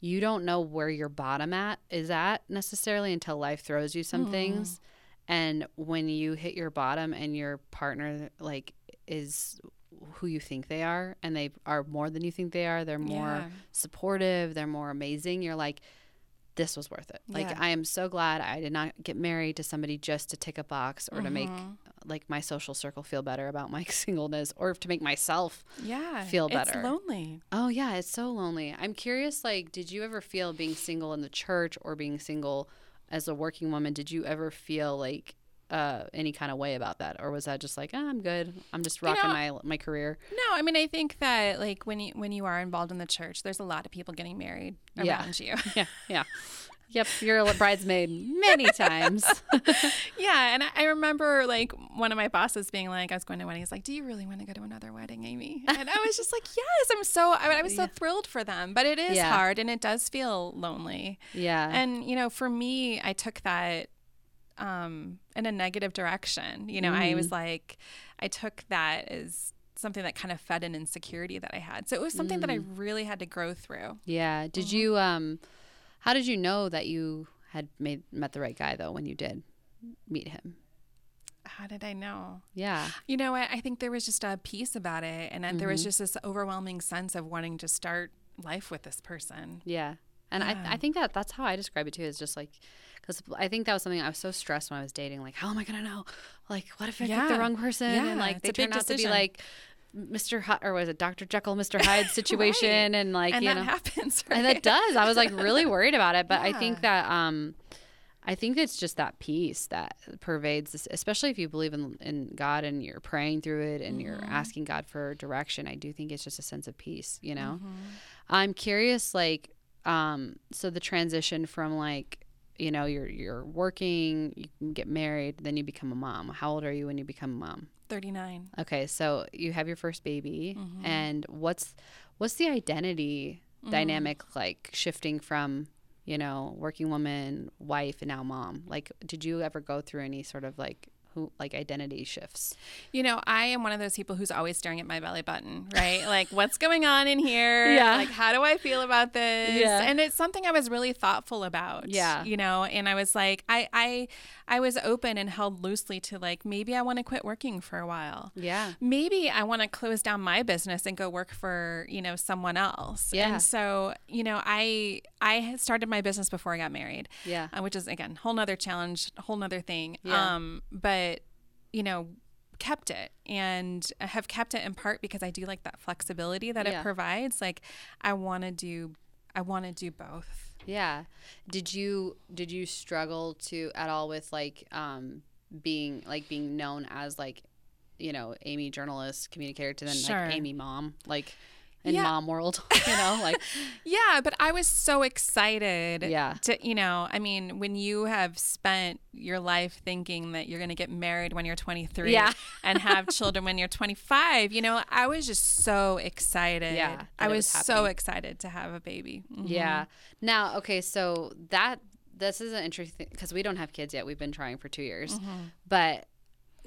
you don't know where your bottom at is at necessarily until life throws you some mm. things and when you hit your bottom and your partner like is who you think they are and they are more than you think they are they're more yeah. supportive they're more amazing you're like this was worth it like yeah. i am so glad i did not get married to somebody just to tick a box or mm-hmm. to make mm-hmm. like my social circle feel better about my <laughs> singleness or to make myself yeah feel better it's lonely oh yeah it's so lonely i'm curious like did you ever feel being single in the church or being single as a working woman, did you ever feel like uh, any kind of way about that, or was that just like oh, I'm good, I'm just rocking you know, my my career? No, I mean I think that like when you when you are involved in the church, there's a lot of people getting married around yeah. you. <laughs> Yeah, yeah. Yep, you're a bridesmaid many times. <laughs> yeah, and I remember like one of my bosses being like, I was going to a wedding. He's like, "Do you really want to go to another wedding, Amy?" And I was just like, "Yes, I'm so." I, mean, I was so yeah. thrilled for them, but it is yeah. hard and it does feel lonely. Yeah, and you know, for me, I took that um, in a negative direction. You know, mm. I was like, I took that as something that kind of fed an insecurity that I had. So it was something mm. that I mm. really had to grow through. Yeah. Did mm-hmm. you um how did you know that you had made met the right guy though when you did meet him? How did I know? Yeah. You know, I, I think there was just a peace about it, and mm-hmm. there was mm-hmm. just this overwhelming sense of wanting to start life with this person. Yeah. And yeah. I, I think that that's how I describe it too. Is just like, because I think that was something I was so stressed when I was dating. Like, how am I gonna know? Like, what if I yeah. pick the wrong person? Yeah. And like, they turn out decision. to be like Mr. Hyde, or was it Dr. Jekyll, Mr. <laughs> Hyde situation, right. and like and you know, happens, right? <laughs> and that does. I was like really worried about it, but yeah. I think that um, I think it's just that peace that pervades this, especially if you believe in in God and you're praying through it and mm-hmm. you're asking God for direction. I do think it's just a sense of peace. You know, mm-hmm. I'm curious, like, um, so the transition from like you know you're you're working you get married then you become a mom how old are you when you become a mom 39 okay so you have your first baby mm-hmm. and what's what's the identity mm-hmm. dynamic like shifting from you know working woman wife and now mom like did you ever go through any sort of like who like identity shifts? You know, I am one of those people who's always staring at my belly button, right? <laughs> like what's going on in here? Yeah. Like how do I feel about this? Yeah. And it's something I was really thoughtful about. Yeah. You know, and I was like, I I I was open and held loosely to like maybe I want to quit working for a while. Yeah. Maybe I want to close down my business and go work for, you know, someone else. Yeah. And so, you know, I I started my business before I got married. Yeah. Uh, which is again, whole nother challenge, whole nother thing. Yeah. Um, but you know, kept it and I have kept it in part because I do like that flexibility that yeah. it provides. Like I want to do I want to do both. Yeah. Did you did you struggle to at all with like um being like being known as like you know, Amy journalist communicator to then sure. like Amy mom? Like in yeah. mom world, <laughs> you know, like <laughs> yeah, but I was so excited yeah. to, you know, I mean, when you have spent your life thinking that you're going to get married when you're 23 yeah. <laughs> and have children when you're 25, you know, I was just so excited. Yeah. I was, was so excited to have a baby. Mm-hmm. Yeah. Now, okay, so that this is an interesting because we don't have kids yet. We've been trying for 2 years. Mm-hmm. But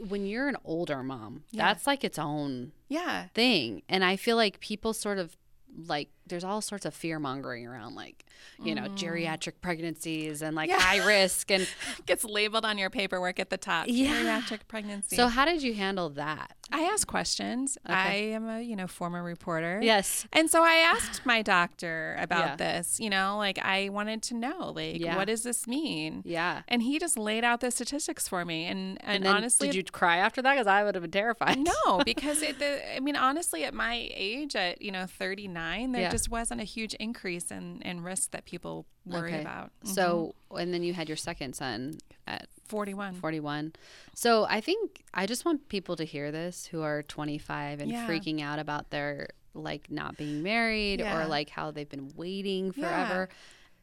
when you're an older mom, yeah. that's like its own yeah thing. And I feel like people sort of like there's all sorts of fear mongering around, like you know, mm. geriatric pregnancies and like yeah. high risk and <laughs> gets labeled on your paperwork at the top. Yeah. Geriatric pregnancy. So how did you handle that? I asked questions. Okay. I am a, you know, former reporter. Yes. And so I asked my doctor about yeah. this, you know, like I wanted to know, like, yeah. what does this mean? Yeah. And he just laid out the statistics for me. And, and, and honestly, did you cry after that? Because I would have been terrified. No, <laughs> because it, the, I mean, honestly, at my age, at, you know, 39, there yeah. Just wasn't a huge increase in, in risk that people worry okay. about. Mm-hmm. So, and then you had your second son at 41. 41. So I think I just want people to hear this who are 25 and yeah. freaking out about their like not being married yeah. or like how they've been waiting forever.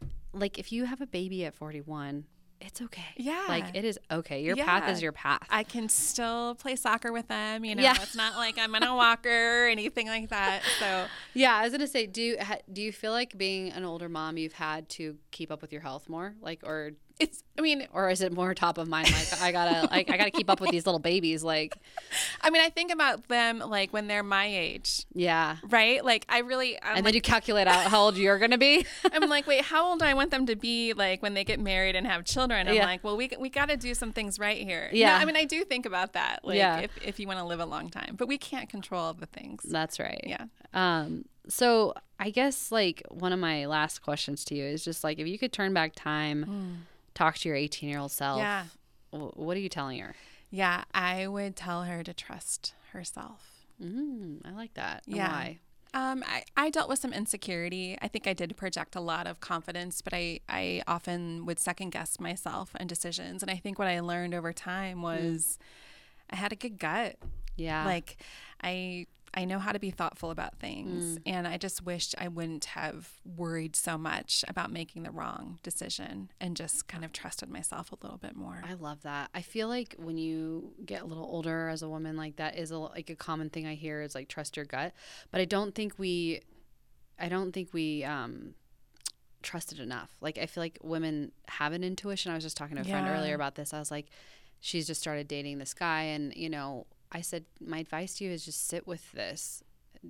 Yeah. Like if you have a baby at 41, it's okay. Yeah. Like it is okay. Your yeah. path is your path. I can still play soccer with them. You know, yeah. it's not like I'm in a walker or anything like that. So <laughs> yeah, I was gonna say, do you do you feel like being an older mom, you've had to keep up with your health more, like, or it's i mean or is it more top of mind like i gotta like i gotta keep up with these little babies like <laughs> i mean i think about them like when they're my age. Yeah. Right? Like i really I'm and like, then you calculate out how old you're gonna be. <laughs> I'm like wait how old do i want them to be like when they get married and have children? I'm yeah. like well we, we gotta do some things right here. Yeah. I mean i do think about that like yeah. if, if you want to live a long time but we can't control the things. That's right. Yeah. Um so i guess like one of my last questions to you is just like if you could turn back time mm talk to your 18 year old self, yeah. what are you telling her? Yeah, I would tell her to trust herself. Mm, I like that. Yeah. Why? Um, I, I dealt with some insecurity. I think I did project a lot of confidence, but I, I often would second guess myself and decisions. And I think what I learned over time mm. was mm. I had a good gut. Yeah. Like I I know how to be thoughtful about things. Mm. And I just wished I wouldn't have worried so much about making the wrong decision and just kind of trusted myself a little bit more. I love that. I feel like when you get a little older as a woman, like that is a, like a common thing I hear is like trust your gut. But I don't think we, I don't think we, um, trusted enough. Like I feel like women have an intuition. I was just talking to a friend earlier about this. I was like, she's just started dating this guy and, you know, I said, my advice to you is just sit with this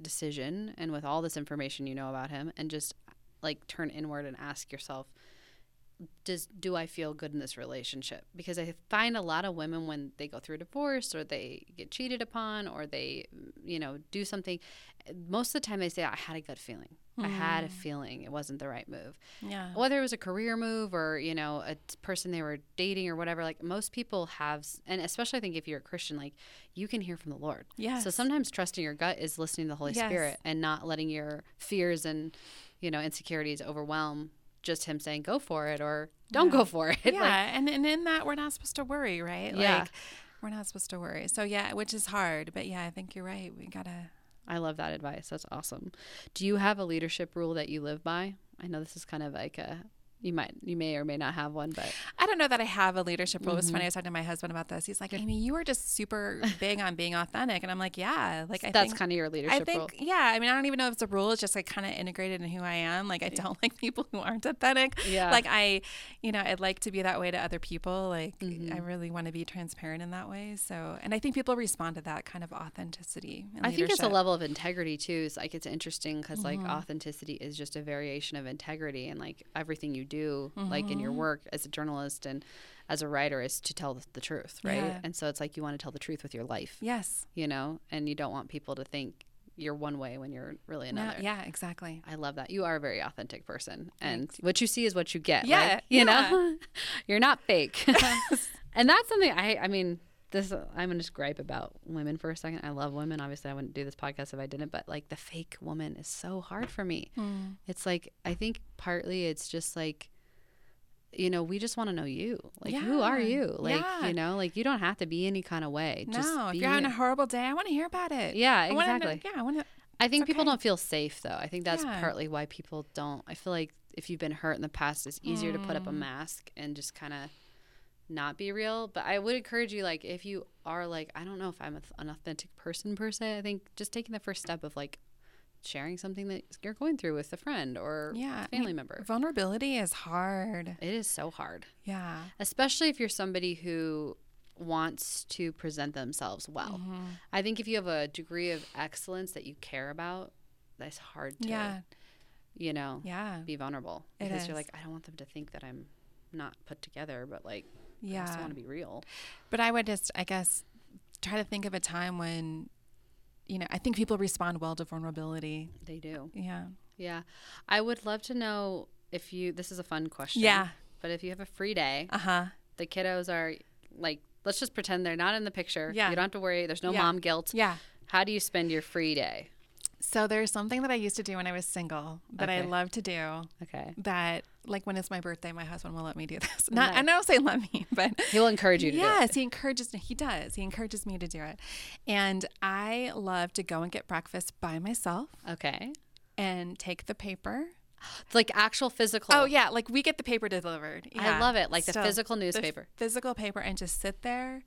decision and with all this information you know about him and just like turn inward and ask yourself, does do I feel good in this relationship? Because I find a lot of women when they go through a divorce or they get cheated upon or they, you know, do something, most of the time they say, I had a good feeling. Mm. I had a mm. feeling it wasn't the right move. Yeah. Whether it was a career move or, you know, a person they were dating or whatever, like most people have, and especially I think if you're a Christian, like you can hear from the Lord. Yeah. So sometimes trusting your gut is listening to the Holy yes. Spirit and not letting your fears and, you know, insecurities overwhelm just him saying go for it or don't yeah. go for it. <laughs> Yeah. Like, and, and in that, we're not supposed to worry, right? Yeah. Like, we're not supposed to worry. So, yeah, which is hard. But yeah, I think you're right. We got to I love that advice. That's awesome. Do you have a leadership rule that you live by? I know this is kind of like a you might you may or may not have one but i don't know that i have a leadership role. Mm-hmm. it was funny i was talking to my husband about this. He's like amy you are just super <laughs> big on being authentic. And i'm like yeah like I that's kind of your leadership i think role. yeah i mean i don't even know if it's a rule it's just like kind of integrated in who i am. Like i don't <laughs> like people who aren't authentic. Yeah. Like i you know i'd like to be that way to other people. Like mm-hmm. i really want to be transparent in that way so and i think people respond to that kind of authenticity i think it's a level of integrity too. It's like it's interesting because mm-hmm. like authenticity is just a variation of integrity and like everything you do like in your mm-hmm. work as a journalist and as a writer is to tell the truth, right? Yeah. And so it's like you want to tell the truth with your life. Yes. You know, and you don't want people to think you're one way when you're really another. No, yeah, exactly. I love that. You are a very authentic person. And what you see is what you get. Yeah. Like, you yeah. know, <laughs> you're not fake. <laughs> and that's something I, I mean, this I'm gonna just gripe about women for a second. I love women. Obviously, I wouldn't do this podcast if I didn't. But like the fake woman is so hard for me. Mm. It's like I think partly it's just like you know, we just want to know you. Like, yeah. who are you? Like, yeah. you know, like you don't have to be any kind of way. No, just if you're having a horrible day, I want to hear about it. Yeah, exactly. I yeah, I want to. I think people don't feel safe though. I think that's yeah. partly why people don't. I feel like if you've been hurt in the past, it's easier mm. to put up a mm. mask and just kind of not be real. But I would encourage you, like, if you are like, I don't know if I'm an authentic person per se. I think just taking the first step of like, sharing something that you're going through with a friend or yeah, family I mean, member. Vulnerability is hard. It is so hard. Yeah. Especially if you're somebody who wants to present themselves well. Mm-hmm. I think if you have a degree of excellence that you care about, that's hard to Yeah. you know, yeah, be vulnerable because you're like, I don't want them to think that I'm not put together, but like, yeah, I just want to be real. But I would just, I guess, try to think of a time when, you know, I think people respond well to vulnerability. They do. Yeah. Yeah. I would love to know if you, this is a fun question. Yeah. But if you have a free day, uh huh, the kiddos are like, let's just pretend they're not in the picture. Yeah. You don't have to worry. There's no yeah. mom guilt. Yeah. How do you spend your free day? So there's something that I used to do when I was single that okay. I love to do. Okay. That like when it's my birthday, my husband will let me do <laughs> this. Not nice. I don't say let me, but he'll encourage you to yes, he encourages he does. He encourages me to do it. And I love to go and get breakfast by myself. Okay. And take the paper <gasps> like actual physical. Oh yeah, like we get the paper delivered. Yeah. I love it, like so the physical newspaper. The physical paper, and just sit there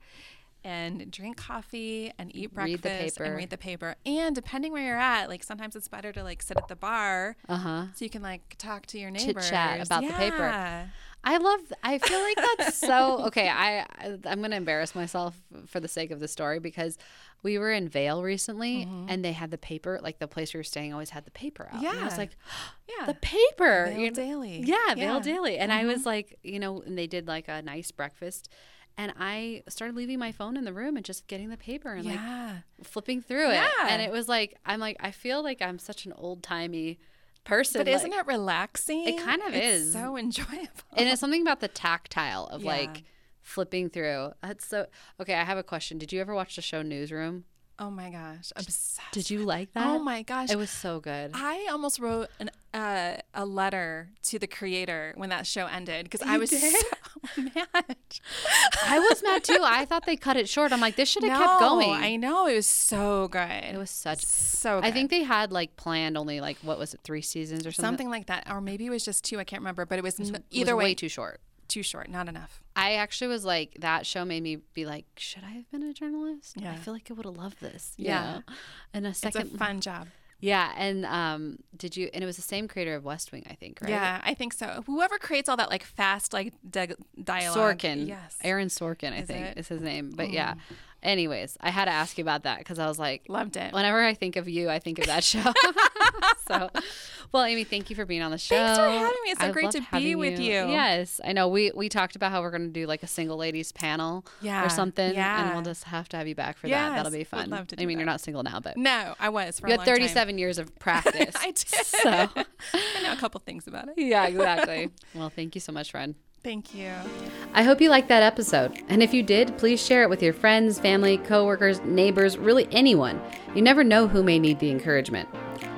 and drink coffee and eat breakfast read and read the paper. And depending where you're at, like sometimes it's better to like sit at the bar, uh-huh. so you can like talk to your neighbors, chit chat about yeah. the paper. I love. I feel like that's so <laughs> okay. I I'm gonna embarrass myself for the sake of the story because we were in Vail recently mm-hmm. and they had the paper. Like the place we were staying always had the paper out. Yeah, and I was like, <gasps> yeah, the paper. Vail you know, Daily. Yeah, yeah, Vail Daily. And mm-hmm. I was like, you know, and they did like a nice breakfast. And I started leaving my phone in the room and just getting the paper and yeah. like flipping through it. yeah. And it was like, I'm like, I feel like I'm such an old timey person. But isn't it relaxing? It kind of it's is. So enjoyable. And it's something about the tactile of yeah. like flipping through. That's so okay. I have a question. Did you ever watch the show Newsroom? Oh my gosh, obsessed. Did you like that? Oh my gosh, it was so good. I almost wrote an, uh, a letter to the creator when that show ended because I was did? so <laughs> mad. I was mad too. I thought they cut it short. I'm like, this should have no, kept going. I know it was so good. It was such so. Good. I think they had like planned only like what was it, three seasons or something, something like that, or maybe it was just two. I can't remember, but it was, it was either it was way too short too short, not enough. I actually was like, that show made me be like, should I have been a journalist? Yeah. I feel like I would have loved this. Yeah. Know? And a second. It's a fun job. Yeah. And um, did you, and it was the same creator of West Wing, I think, right? Yeah, I think so. Whoever creates all that like fast, like di- dialogue. Sorkin. Yes. Aaron Sorkin, I is think it? is his name. But mm. yeah. Anyways, I had to ask you about that because I was like, loved it. Whenever I think of you, I think of that show. <laughs> <laughs> so, well, Amy, thank you for being on the show. Thanks for having me. It's so I great to be with you. you. Yes, I know. We we talked about how we're going to do like a single ladies panel yeah. or something. Yeah. And we'll just have to have you back for yes. that. That'll be fun. Love to I mean, that. you're not single now, but no, I was. For you had 37 time. years of <laughs> practice. I did. So I know a couple things about it. Yeah, exactly. well, thank you so much, friend. Thank you. I hope you liked that episode. And if you did, please share it with your friends, family, coworkers, neighbors, really anyone. You never know who may need the encouragement.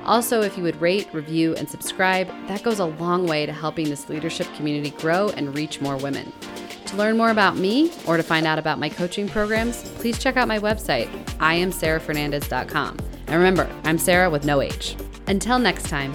Also, if you would rate, review, and subscribe, that goes a long way to helping this leadership community grow and reach more women. To learn more about me or to find out about my coaching programs, please check out my website, iamsarafernandez.com. And remember, I'm Sara with no H. Until next time,